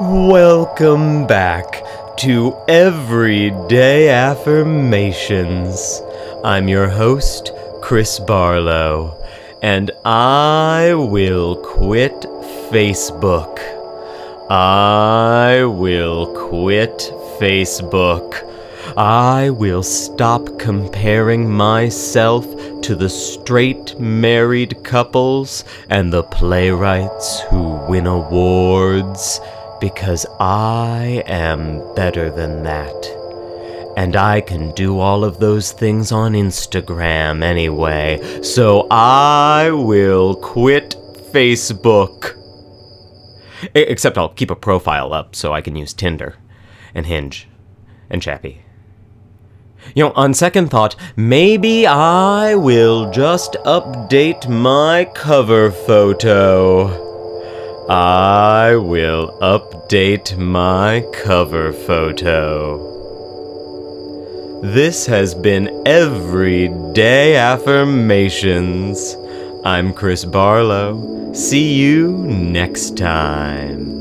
Welcome back to Everyday Affirmations. I'm your host, Chris Barlow, and I will quit Facebook. I will quit Facebook. I will stop comparing myself to the straight married couples and the playwrights who win awards because I am better than that. And I can do all of those things on Instagram anyway, so I will quit Facebook. Except I'll keep a profile up so I can use Tinder and Hinge and Chappy. You know, on second thought, maybe I will just update my cover photo. I will update my cover photo. This has been Everyday Affirmations. I'm Chris Barlow. See you next time.